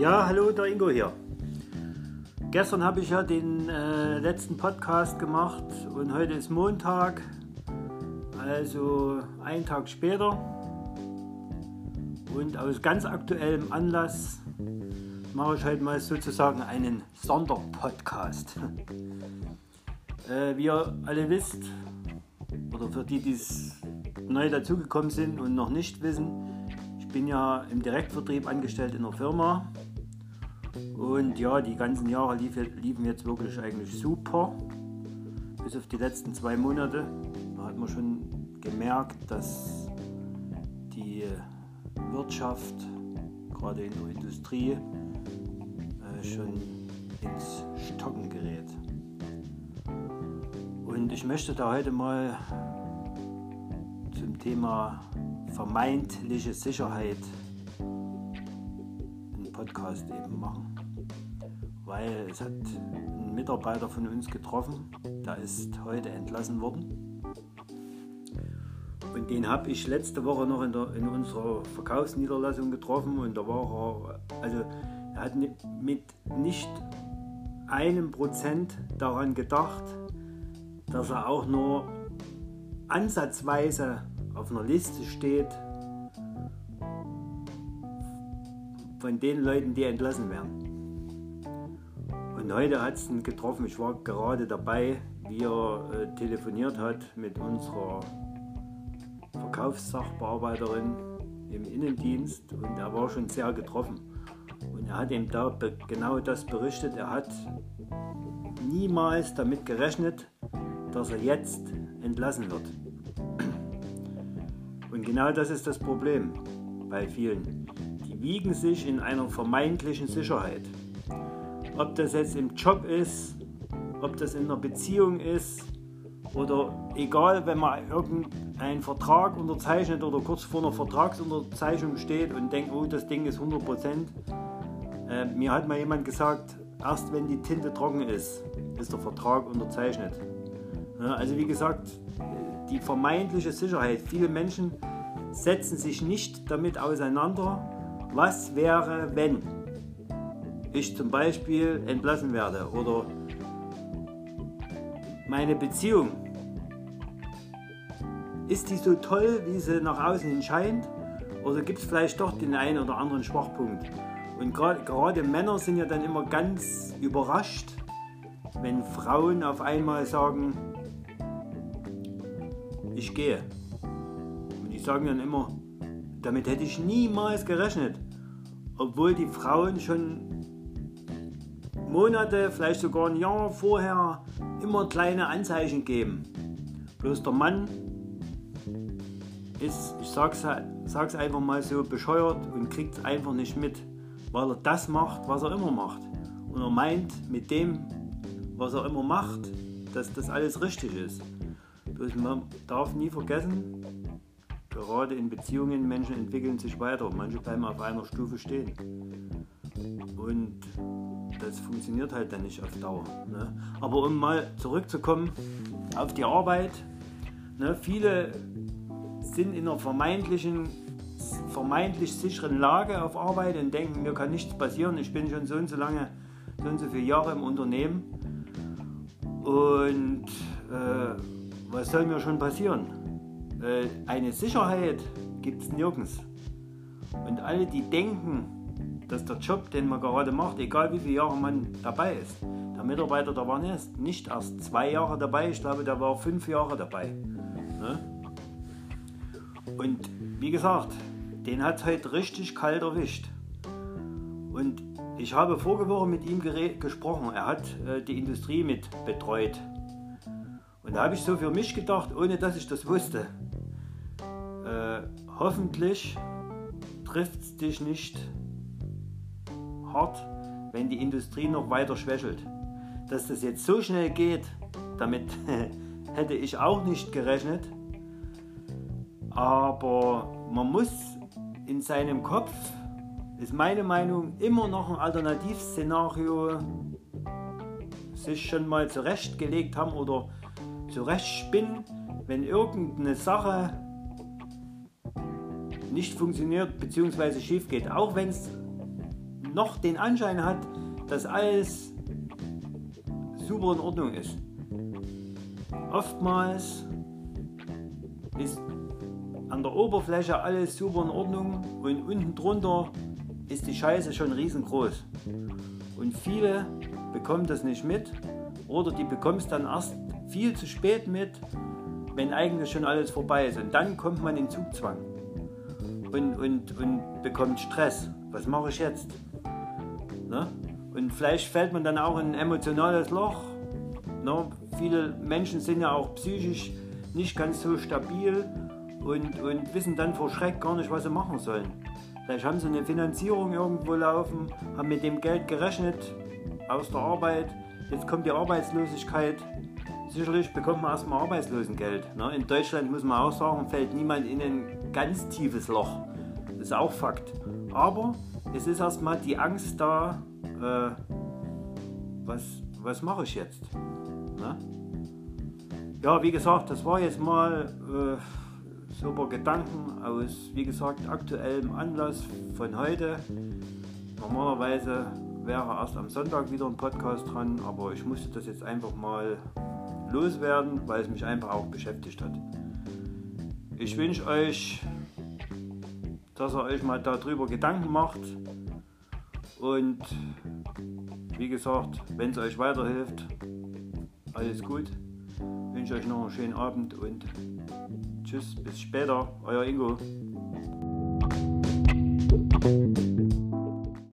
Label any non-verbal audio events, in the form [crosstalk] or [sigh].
Ja, hallo, der Ingo hier. Gestern habe ich ja den äh, letzten Podcast gemacht und heute ist Montag, also einen Tag später. Und aus ganz aktuellem Anlass mache ich heute mal sozusagen einen Sonderpodcast. [laughs] äh, wie ihr alle wisst, oder für die, die neu dazugekommen sind und noch nicht wissen, ich bin ja im Direktvertrieb angestellt in der Firma und ja, die ganzen Jahre lief, liefen jetzt wirklich eigentlich super. Bis auf die letzten zwei Monate. Da hat man schon gemerkt, dass die Wirtschaft, gerade in der Industrie, äh, schon ins Stocken gerät. Und ich möchte da heute mal zum Thema vermeintliche Sicherheit Podcast eben machen weil es hat ein Mitarbeiter von uns getroffen, der ist heute entlassen worden. Und den habe ich letzte Woche noch in, der, in unserer Verkaufsniederlassung getroffen und da war er, also er hat mit nicht einem Prozent daran gedacht, dass er auch nur ansatzweise auf einer Liste steht von den Leuten, die entlassen werden. Und heute hat es ihn getroffen. Ich war gerade dabei, wie er äh, telefoniert hat mit unserer Verkaufssachbearbeiterin im Innendienst und er war schon sehr getroffen. Und er hat ihm da genau das berichtet. Er hat niemals damit gerechnet, dass er jetzt entlassen wird. Und genau das ist das Problem bei vielen. Wiegen sich in einer vermeintlichen Sicherheit. Ob das jetzt im Job ist, ob das in einer Beziehung ist oder egal, wenn man irgendeinen Vertrag unterzeichnet oder kurz vor einer Vertragsunterzeichnung steht und denkt, oh, das Ding ist 100 Prozent. Äh, mir hat mal jemand gesagt, erst wenn die Tinte trocken ist, ist der Vertrag unterzeichnet. Ja, also wie gesagt, die vermeintliche Sicherheit. Viele Menschen setzen sich nicht damit auseinander, was wäre, wenn ich zum Beispiel entlassen werde oder meine Beziehung, ist die so toll, wie sie nach außen hin scheint? Oder gibt es vielleicht doch den einen oder anderen Schwachpunkt? Und gerade Männer sind ja dann immer ganz überrascht, wenn Frauen auf einmal sagen, ich gehe. Und die sagen dann immer, damit hätte ich niemals gerechnet. Obwohl die Frauen schon Monate, vielleicht sogar ein Jahr vorher immer kleine Anzeichen geben. Bloß der Mann ist, ich sag's, sag's einfach mal so, bescheuert und kriegt es einfach nicht mit, weil er das macht, was er immer macht. Und er meint mit dem, was er immer macht, dass das alles richtig ist. Bloß man darf nie vergessen, gerade in Beziehungen, Menschen entwickeln sich weiter. Manche bleiben auf einer Stufe stehen. Und das funktioniert halt dann nicht auf Dauer. Ne? Aber um mal zurückzukommen auf die Arbeit, ne? viele sind in einer vermeintlichen, vermeintlich sicheren Lage auf Arbeit und denken, mir kann nichts passieren, ich bin schon so und so lange, so und so viele Jahre im Unternehmen und äh, was soll mir schon passieren? Äh, eine Sicherheit gibt es nirgends. Und alle, die denken, dass der Job, den man gerade macht, egal wie viele Jahre man dabei ist, der Mitarbeiter, der war nicht erst zwei Jahre dabei, ich glaube, der war fünf Jahre dabei. Ne? Und wie gesagt, den hat es heute richtig kalt erwischt. Und ich habe vorige Woche mit ihm gesprochen. Er hat äh, die Industrie mit betreut. Und da habe ich so für mich gedacht, ohne dass ich das wusste. Hoffentlich trifft es dich nicht hart, wenn die Industrie noch weiter schwächelt. Dass das jetzt so schnell geht, damit [laughs] hätte ich auch nicht gerechnet. Aber man muss in seinem Kopf, ist meine Meinung, immer noch ein Alternativszenario sich schon mal zurechtgelegt haben oder zurechtspinnen, wenn irgendeine Sache nicht funktioniert bzw. schief geht. Auch wenn es noch den Anschein hat, dass alles super in Ordnung ist. Oftmals ist an der Oberfläche alles super in Ordnung und unten drunter ist die Scheiße schon riesengroß. Und viele bekommen das nicht mit oder die bekommen es dann erst viel zu spät mit, wenn eigentlich schon alles vorbei ist. Und dann kommt man in Zugzwang und, und, und bekommt Stress. Was mache ich jetzt? Ne? Und vielleicht fällt man dann auch in ein emotionales Loch. Ne? Viele Menschen sind ja auch psychisch nicht ganz so stabil und, und wissen dann vor Schreck gar nicht, was sie machen sollen. Vielleicht haben sie eine Finanzierung irgendwo laufen, haben mit dem Geld gerechnet aus der Arbeit. Jetzt kommt die Arbeitslosigkeit. Sicherlich bekommt man erstmal Arbeitslosengeld. Ne? In Deutschland muss man auch sagen, fällt niemand in ein ganz tiefes Loch. Das ist auch Fakt. Aber es ist erstmal die Angst da, äh, was, was mache ich jetzt? Ne? Ja, wie gesagt, das war jetzt mal äh, super Gedanken aus, wie gesagt, aktuellem Anlass von heute. Normalerweise wäre erst am Sonntag wieder ein Podcast dran, aber ich musste das jetzt einfach mal loswerden, weil es mich einfach auch beschäftigt hat. Ich wünsche euch, dass ihr euch mal darüber Gedanken macht und wie gesagt, wenn es euch weiterhilft, alles gut. Ich wünsche euch noch einen schönen Abend und tschüss, bis später, euer Ingo.